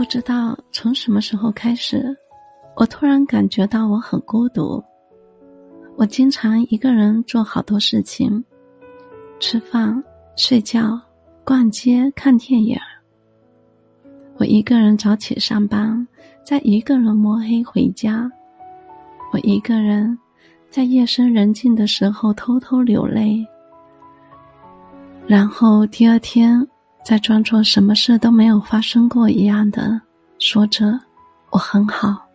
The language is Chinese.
不知道从什么时候开始，我突然感觉到我很孤独。我经常一个人做好多事情，吃饭、睡觉、逛街、看电影。我一个人早起上班，再一个人摸黑回家。我一个人在夜深人静的时候偷偷流泪，然后第二天。在装作什么事都没有发生过一样的说着，我很好。